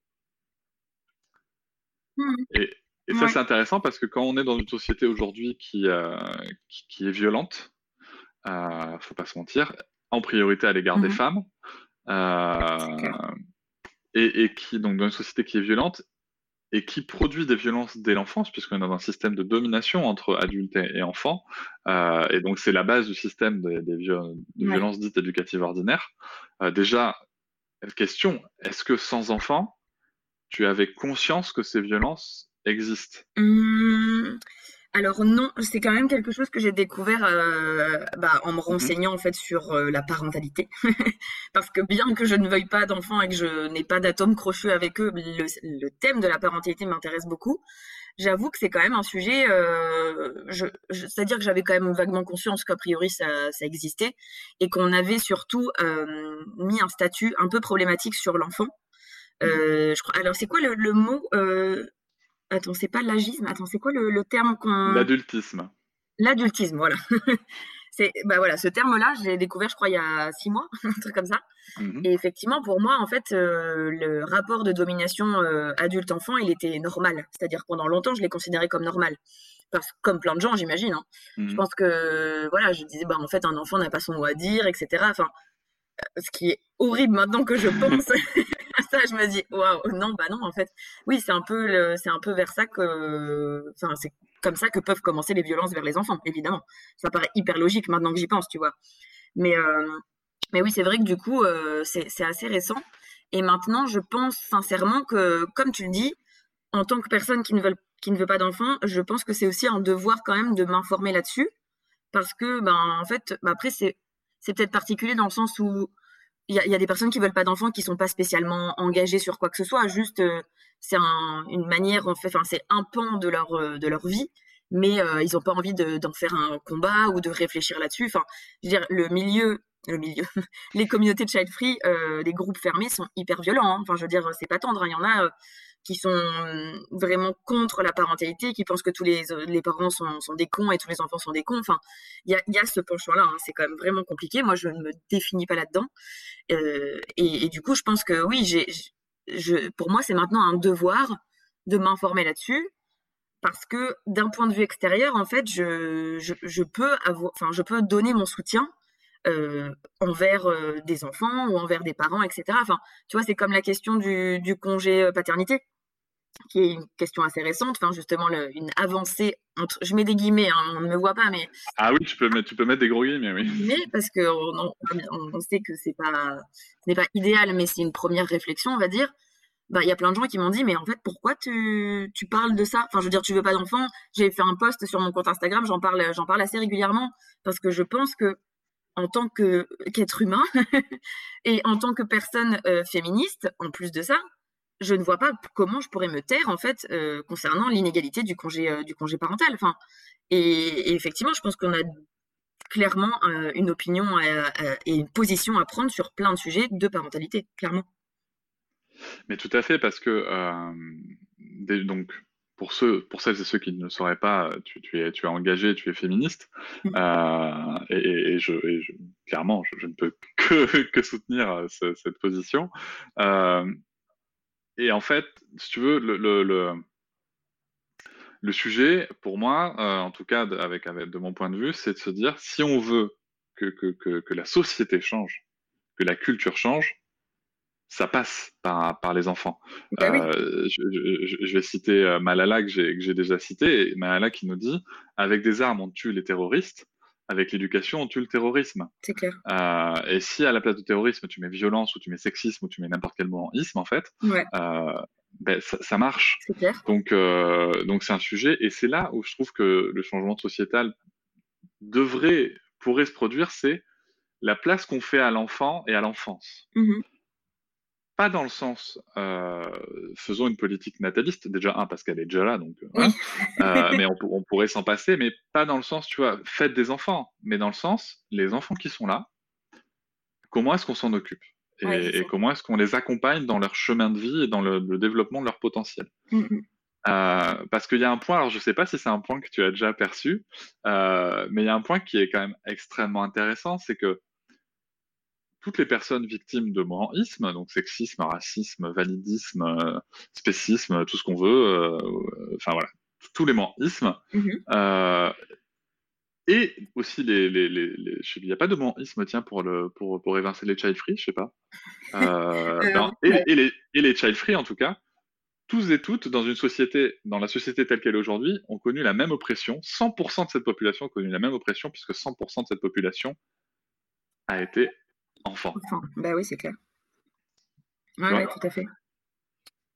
Mmh. Et, et ça, c'est intéressant parce que quand on est dans une société aujourd'hui qui, qui, qui, est violente, euh, faut pas se mentir, en priorité à l'égard des mmh femmes, euh, et, et, qui, donc, dans une société qui est violente, et qui produit des violences dès l'enfance, puisqu'on est dans un système de domination entre adultes et, enfants, euh, et donc c'est la base du système des, des de violences dites éducatives ordinaires. Euh, déjà, question, est-ce que sans enfants, tu avais conscience que ces violences existent mmh. Alors non, c'est quand même quelque chose que j'ai découvert euh, bah, en me mmh renseignant en fait sur euh, la parentalité, parce que bien que je ne veuille pas d'enfants et que je n'ai pas d'atomes crochus avec eux, le, thème de la parentalité m'intéresse beaucoup. J'avoue que c'est quand même un sujet, euh, c'est-à-dire que j'avais quand même vaguement conscience qu'a priori ça, existait et qu'on avait surtout mis un statut un peu problématique sur l'enfant. Mmh je crois. Alors c'est quoi le, le mot Attends, c'est pas l'agisme. Attends, c'est quoi le, terme qu'on. L'adultisme. L'adultisme, voilà. c'est bah voilà, ce terme-là, je l'ai découvert, je crois, il y a six mois, un truc comme ça. Mmh Et effectivement, pour moi, en fait, euh, le rapport de domination euh, adulte-enfant, il était normal. C'est-à-dire pendant longtemps, je l'ai considéré comme normal. Parce, comme plein de gens, j'imagine. Hein. Je mmh pense que, voilà, je disais, bah, en fait, un enfant n'a pas son mot à dire, etc. Enfin, euh, ce qui est horrible maintenant que je pense. je me dis, waouh, non, bah non, en fait, oui, c'est un peu, c'est un peu vers ça que, enfin, c'est comme ça que peuvent commencer les violences vers les enfants, évidemment. Ça paraît hyper logique maintenant que j'y pense, tu vois. Mais, euh, mais oui, c'est vrai que du coup, euh, c'est assez récent. Et maintenant, je pense sincèrement que, comme tu le dis, en tant que personne qui ne veut, qui ne veut pas d'enfants, je pense que c'est aussi un devoir quand même de m'informer là-dessus. Parce que, ben, en fait, bah, après, c'est peut-être particulier dans le sens où il y a, des personnes qui veulent pas d'enfants qui sont pas spécialement engagées sur quoi que ce soit. Juste euh, c'est une manière en fait enfin c'est un pan de leur euh, de leur vie mais euh, ils ont pas envie d'en faire un combat ou de réfléchir là-dessus. Enfin je veux dire le milieu le milieu les communautés de child free les groupes fermés sont hyper violents hein. enfin je veux dire c'est pas tendre hein. il y en a qui sont vraiment contre la parentalité, qui pensent que tous les, les parents sont, des cons et tous les enfants sont des cons. Enfin, il y a, y a, ce penchant-là. Hein. C'est quand même vraiment compliqué. Moi, je ne me définis pas là-dedans. Euh, et, et, du coup, je pense que oui, j'ai, je, pour moi, c'est maintenant un devoir de m'informer là-dessus. Parce que d'un point de vue extérieur, en fait, je, je, je peux avoir, je peux donner mon soutien euh, envers euh, des enfants ou envers des parents, etc. Enfin, tu vois, c'est comme la question du, du congé euh, paternité qui est une question assez récente, enfin justement une avancée entre, je mets des guillemets, hein, on ne me voit pas, mais ah oui, tu peux mettre, tu peux mettre des gros guillemets, oui. Mais parce que on, on, sait que c'est pas, ce n'est pas idéal, mais c'est une première réflexion, on va dire. Bah, il y a plein de gens qui m'ont dit, mais en fait, pourquoi tu, tu parles de ça? Enfin, je veux dire, tu veux pas d'enfant. J'ai fait un post sur mon compte Instagram, j'en parle, j'en parle assez régulièrement parce que je pense que en tant qu'être humain et en tant que personne euh, féministe, en plus de ça, je ne vois pas comment je pourrais me taire en fait euh, concernant l'inégalité du congé euh, parental. Enfin, et, effectivement, je pense qu'on a clairement une opinion et une position à prendre sur plein de sujets de parentalité, clairement. Mais tout à fait, parce que donc pour ceux, pour celles et ceux qui ne le sauraient pas, tu, tu es, tu es engagé, tu es féministe, mmh. et, je, clairement, je, ne peux que, que soutenir cette position. Et en fait, si tu veux, le, le, le, sujet, pour moi, euh, en tout cas avec, avec, de mon point de vue, c'est de se dire, si on veut que, que, que, que, la société change, que la culture change, ça passe par, par les enfants. Ben euh, je, je, vais citer euh, Malala que j'ai déjà cité, Malala qui nous dit, avec des armes, on tue les terroristes, avec l'éducation, on tue le terrorisme. C'est clair. Euh, et si à la place de terrorisme, tu mets violence ou tu mets sexisme ou tu mets n'importe quel mot en isme, en fait, euh, ben, ça, marche. C'est clair. Donc, donc c'est un sujet. Et c'est là où je trouve que le changement sociétal devrait, pourrait se produire, c'est la place qu'on fait à l'enfant et à l'enfance. Mmh pas dans le sens euh, faisons une politique nataliste, déjà un parce qu'elle est déjà là, donc euh, euh, mais on, pourrait s'en passer, mais pas dans le sens, tu vois, faites des enfants, mais dans le sens les enfants qui sont là, comment est-ce qu'on s'en occupe? Et, comment est-ce qu'on les accompagne dans leur chemin de vie et dans le, développement de leur potentiel? Mmh, mmh. parce qu'il y a un point, alors je ne sais pas si c'est un point que tu as déjà perçu, mais il y a un point qui est quand même extrêmement intéressant, c'est que toutes les personnes victimes de isme, donc sexisme, racisme, validisme, euh, spécisme, tout ce qu'on veut, euh, enfin voilà, tous les moranismes, mhm. euh, et aussi les, les, les, il n'y a pas de moranisme, tiens, pour le pour, pour évincer les child free, je sais pas, et, les, et les child free en tout cas, tous et toutes dans une société, dans la société telle qu'elle est aujourd'hui, ont connu la même oppression. 100% de cette population a connu la même oppression puisque 100% de cette population a été enfant. Bah oui, c'est clair. Oui, tout à fait.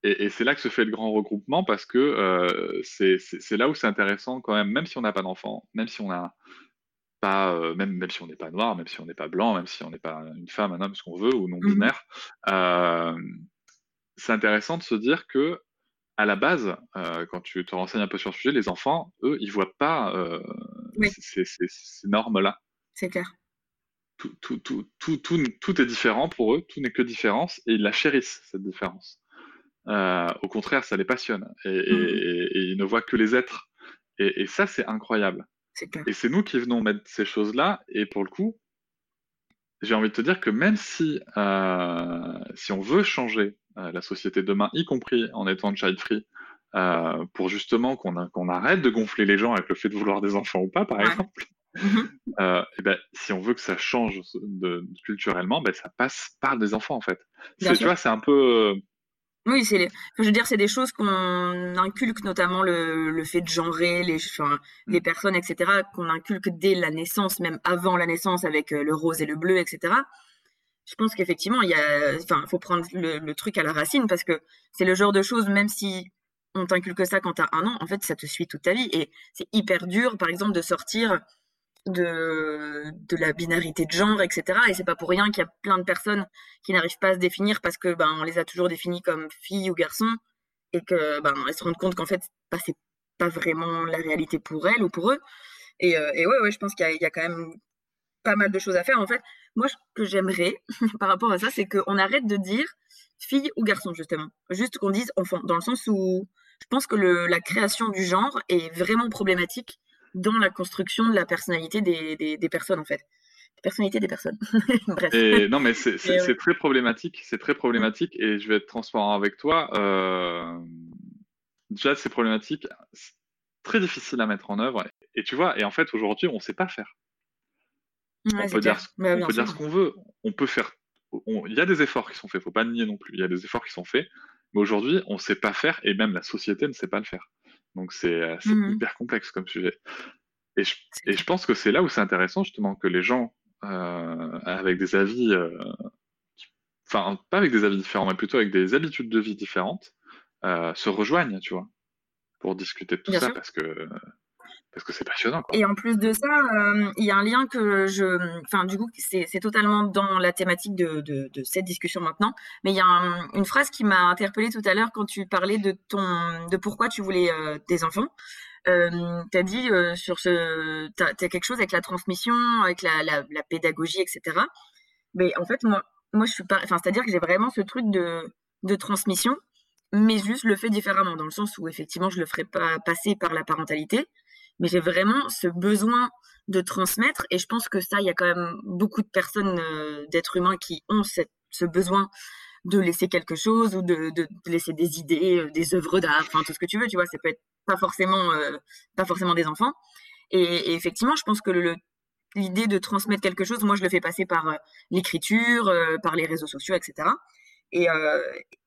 Et, c'est là que se fait le grand regroupement parce que euh, c'est là où c'est intéressant quand même, même si on n'a pas d'enfant, même si on a pas, euh, même, même si on n'est pas noir, même si on n'est pas blanc, même si on n'est pas une femme, un homme, ce qu'on veut, ou non mmh binaire, euh, c'est intéressant de se dire que à la base, quand tu te renseignes un peu sur le sujet, les enfants, eux, ils voient pas ces, ces normes-là. C'est clair tout, tout, tout, tout, tout, est différent pour eux, tout n'est que différence, et ils la chérissent, cette différence. Euh, au contraire, ça les passionne, et, et, ils ne voient que les êtres. Et, ça, c'est incroyable. Et c'est nous qui venons mettre ces choses-là, et pour le coup, j'ai envie de te dire que même si, euh, si on veut changer euh, la société demain, y compris en étant child-free, pour justement qu'on arrête de gonfler les gens avec le fait de vouloir des enfants ou pas, par exemple. Euh, et ben, si on veut que ça change de, culturellement, ben, ça passe par des enfants en fait. Tu vois, c'est un peu. Euh, oui, c'est. Je veux dire, c'est des choses qu'on inculque, notamment le, le, fait de genrer les, enfin, les personnes, etc., qu'on inculque dès la naissance, même avant la naissance, avec euh, le rose et le bleu, etc. Je pense qu'effectivement, il y a, enfin, faut prendre le, le, truc à la racine parce que c'est le genre de choses, même si on t'inculque ça quand t'as un an, en fait, ça te suit toute ta vie et c'est hyper dur, par exemple, de sortir de, la binarité de genre, etc. Et c'est pas pour rien qu'il y a plein de personnes qui n'arrivent pas à se définir parce que ben on les a toujours définis comme filles ou garçons et que ben elles se rendent compte qu'en fait bah, c'est pas vraiment la réalité pour elles ou pour eux. Et, euh, ouais ouais je pense qu'il y, a quand même pas mal de choses à faire. En fait, moi ce que j'aimerais par rapport à ça, c'est qu'on arrête de dire fille ou garçon justement, juste qu'on dise enfant, dans le sens où je pense que la création du genre est vraiment problématique dans la construction de la personnalité des, des, personnes, en fait. La personnalité des personnes. Bref. non, mais c'est très problématique. C'est très problématique et je vais être transparent avec toi. Euh, déjà, c'est problématique, très difficile à mettre en œuvre. Et tu vois, et en fait, aujourd'hui, on ne sait pas faire. on peut dire, on peut dire ce qu'on veut. On peut faire. Il y a des efforts qui sont faits, faut pas nier non plus. Il y a des efforts qui sont faits, mais aujourd'hui, on ne sait pas faire et même la société ne sait pas le faire. Donc c'est euh, mmh hyper complexe comme sujet. Et je, et je pense que c'est là où c'est intéressant justement que les gens euh, avec des avis, euh, enfin pas avec des avis différents, mais plutôt avec des habitudes de vie différentes, se rejoignent, tu vois, pour discuter de tout ça, parce que parce que c'est passionnant. Et en plus de ça, il y a un lien que je, enfin du coup, c'est totalement dans la thématique de, cette discussion maintenant. Mais il y a une phrase qui m'a interpellée tout à l'heure quand tu parlais de ton, de pourquoi tu voulais des enfants. Euh, tu as dit sur ce, tu as, quelque chose avec la transmission, avec la, la, pédagogie, etc. Mais en fait, moi, moi, je suis pas, enfin, c'est-à-dire que j'ai vraiment ce truc de, de transmission, mais juste le fait différemment, dans le sens où effectivement, je le ferai pas passer par la parentalité mais j'ai vraiment ce besoin de transmettre et je pense que ça, il y a quand même beaucoup de personnes, euh, d'êtres humains qui ont cette, ce besoin de laisser quelque chose ou de, de, laisser des idées, euh, des œuvres d'art, enfin tout ce que tu veux, tu vois, ça peut être pas forcément, euh, pas forcément des enfants. Et, effectivement, je pense que l'idée de transmettre quelque chose, moi je le fais passer par l'écriture, par les réseaux sociaux, etc. Et,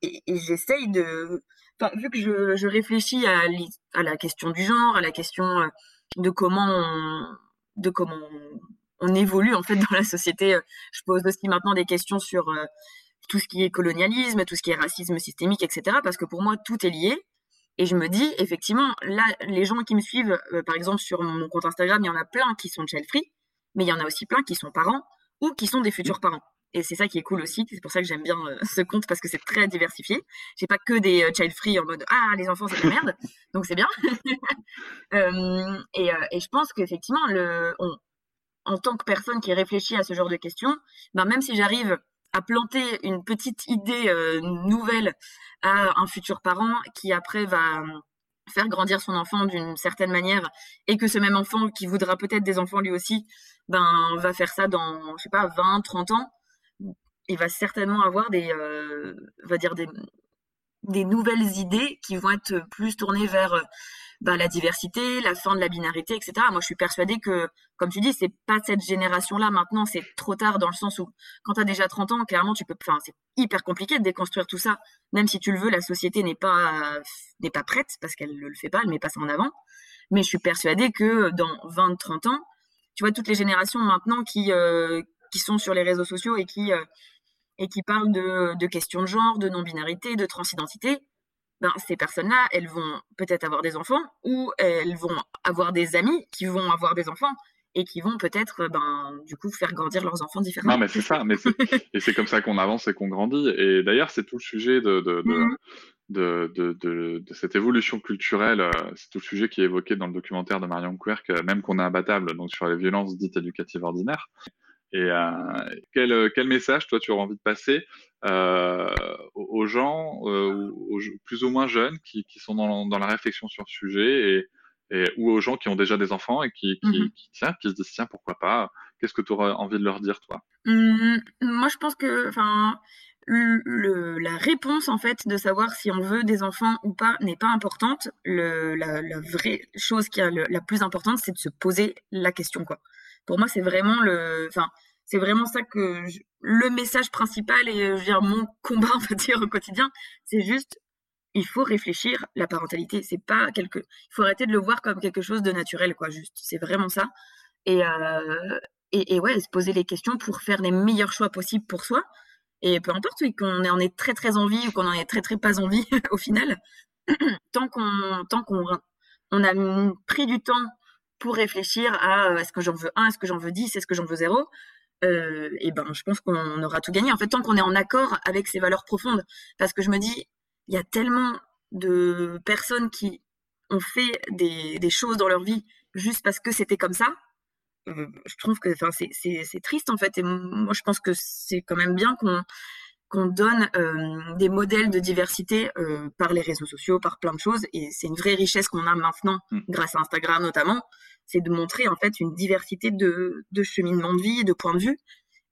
et, et j'essaye de, vu que je, réfléchis à, à, la question du genre, à la question euh, de comment de comment on, évolue en fait dans la société. Je pose aussi maintenant des questions sur tout ce qui est colonialisme, tout ce qui est racisme systémique, etc. Parce que pour moi, tout est lié. Et je me dis, effectivement, là, les gens qui me suivent, par exemple, sur mon compte Instagram, il y en a plein qui sont child free, mais il y en a aussi plein qui sont parents ou qui sont des futurs parents. Et c'est ça qui est cool aussi. C'est pour ça que j'aime bien euh, ce compte parce que c'est très diversifié. J'ai pas que des euh, child free en mode ah les enfants c'est de la merde, donc c'est bien. Euh, et, et, je pense qu'effectivement le, en tant que personne qui réfléchit à ce genre de questions, ben même si j'arrive à planter une petite idée nouvelle à un futur parent qui après va faire grandir son enfant d'une certaine manière et que ce même enfant qui voudra peut-être des enfants lui aussi, ben va faire ça dans je sais pas 20, 30 ans il va certainement avoir des, euh, va dire des, des nouvelles idées qui vont être plus tournées vers euh, bah, la diversité, la fin de la binarité, etc. Moi, je suis persuadée que, comme tu dis, c'est pas cette génération-là maintenant, c'est trop tard dans le sens où, quand tu as déjà 30 ans, clairement, tu peux, enfin, c'est hyper compliqué de déconstruire tout ça. Même si tu le veux, la société n'est pas, n'est pas prête parce qu'elle ne le fait pas, elle met pas ça en avant. Mais je suis persuadée que dans 20, 30 ans, tu vois, toutes les générations maintenant qui, euh, qui sont sur les réseaux sociaux et qui, et qui parlent de, questions de genre, de non-binarité, de transidentité, ben, ces personnes-là, elles vont peut-être avoir des enfants ou elles vont avoir des amis qui vont avoir des enfants et qui vont peut-être ben, du coup faire grandir leurs enfants différemment. Non, mais c'est ça, mais et c'est comme ça qu'on avance et qu'on grandit. Et d'ailleurs, c'est tout le sujet de, de, de, mmh. cette évolution culturelle, euh, c'est tout le sujet qui est évoqué dans le documentaire de Marion Querc, même qu'on est abattable, donc sur les violences dites éducatives ordinaires. Et euh, quel, euh, quel, message, toi, tu aurais envie de passer euh, aux gens, aux, plus ou moins jeunes, qui, qui sont dans, dans, la réflexion sur le sujet, et, et, ou aux gens qui ont déjà des enfants et qui, qui, mmh qui, tiens, qui se disent, tiens, pourquoi pas Qu'est-ce que tu aurais envie de leur dire, toi? Mmh, Moi, je pense que, enfin, le, la réponse en fait de savoir si on veut des enfants ou pas n'est pas importante. Le, la, la, vraie chose qui est la plus importante, c'est de se poser la question quoi pour moi, c'est vraiment le, enfin, c'est vraiment ça que le message principal et euh, mon combat, on va dire, au quotidien, c'est juste, il faut réfléchir la parentalité. C'est pas quelque, il faut arrêter de le voir comme quelque chose de naturel, quoi. Juste, c'est vraiment ça. Et, euh, et, et, ouais, se poser les questions pour faire les meilleurs choix possibles pour soi. Et peu importe, qu'on en ait très très envie ou qu'on en ait très très pas envie, au final, tant qu'on tant qu'on on a pris du temps pour réfléchir à euh, est-ce que j'en veux un, est-ce que j'en veux dix, est-ce que j'en veux zéro, euh, et ben je pense qu'on aura tout gagné. En fait, tant qu'on est en accord avec ces valeurs profondes, parce que je me dis, il y a tellement de personnes qui ont fait des, choses dans leur vie juste parce que c'était comme ça. Euh, je trouve que c'est triste en fait, et moi je pense que c'est quand même bien qu'on qu'on donne euh, des modèles de diversité euh, par les réseaux sociaux, par plein de choses. Et c'est une vraie richesse qu'on a maintenant, mm. grâce à Instagram notamment, c'est de montrer en fait une diversité de, de cheminements de vie, de points de vue,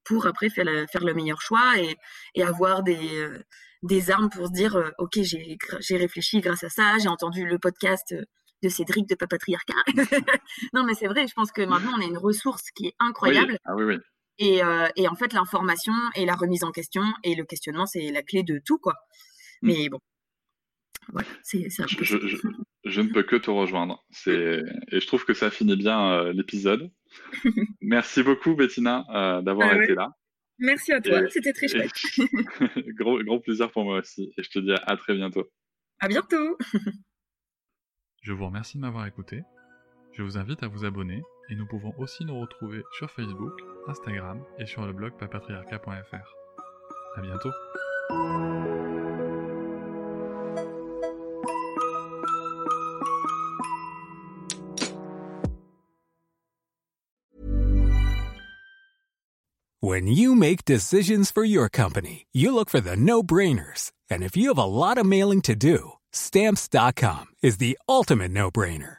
pour après faire, faire le meilleur choix et, et avoir des, euh, des armes pour se dire, ok, j'ai réfléchi grâce à ça, j'ai entendu le podcast de Cédric de Papatriarcat. non, mais c'est vrai, je pense que maintenant on a une ressource qui est incroyable. Ah oui, oui. Euh, et, en fait, l'information et la remise en question et le questionnement, c'est la clé de tout, quoi. Mmh. Mais bon, voilà, c'est un peu... je, je, ne peux que te rejoindre. Et je trouve que ça finit bien euh, l'épisode. Merci beaucoup, Bettina, euh, d'avoir été là. Merci à toi, c'était très chouette. gros, gros plaisir pour moi aussi. Et je te dis à très bientôt. À bientôt. je vous remercie de m'avoir écouté. Je vous invite à vous abonner et nous pouvons aussi nous retrouver sur Facebook, Instagram et sur le blog papatriarca.fr. À bientôt. When you make decisions for your company, you look for the no-brainers. And if you have a lot of mailing to do, stamps.com is the ultimate no-brainer.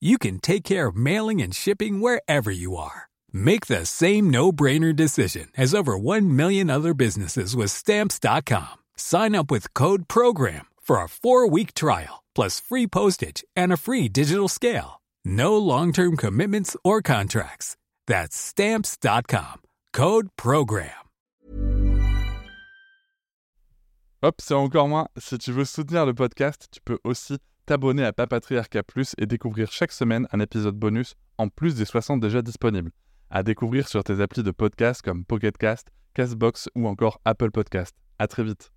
you can take care of mailing and shipping wherever you are. Make the same no-brainer decision as over 1 million other businesses with stamps.com. Sign up with code program for a 4-week trial plus free postage and a free digital scale. No long-term commitments or contracts. That's stamps.com. Code program. Hop, c'est encore moins. Si tu veux soutenir le podcast, tu peux aussi t'abonner à Papatriarca Plus et découvrir chaque semaine un épisode bonus en plus des 60 déjà disponibles. À découvrir sur tes applis de podcast comme Pocketcast, Castbox ou encore Apple Podcast. À très vite.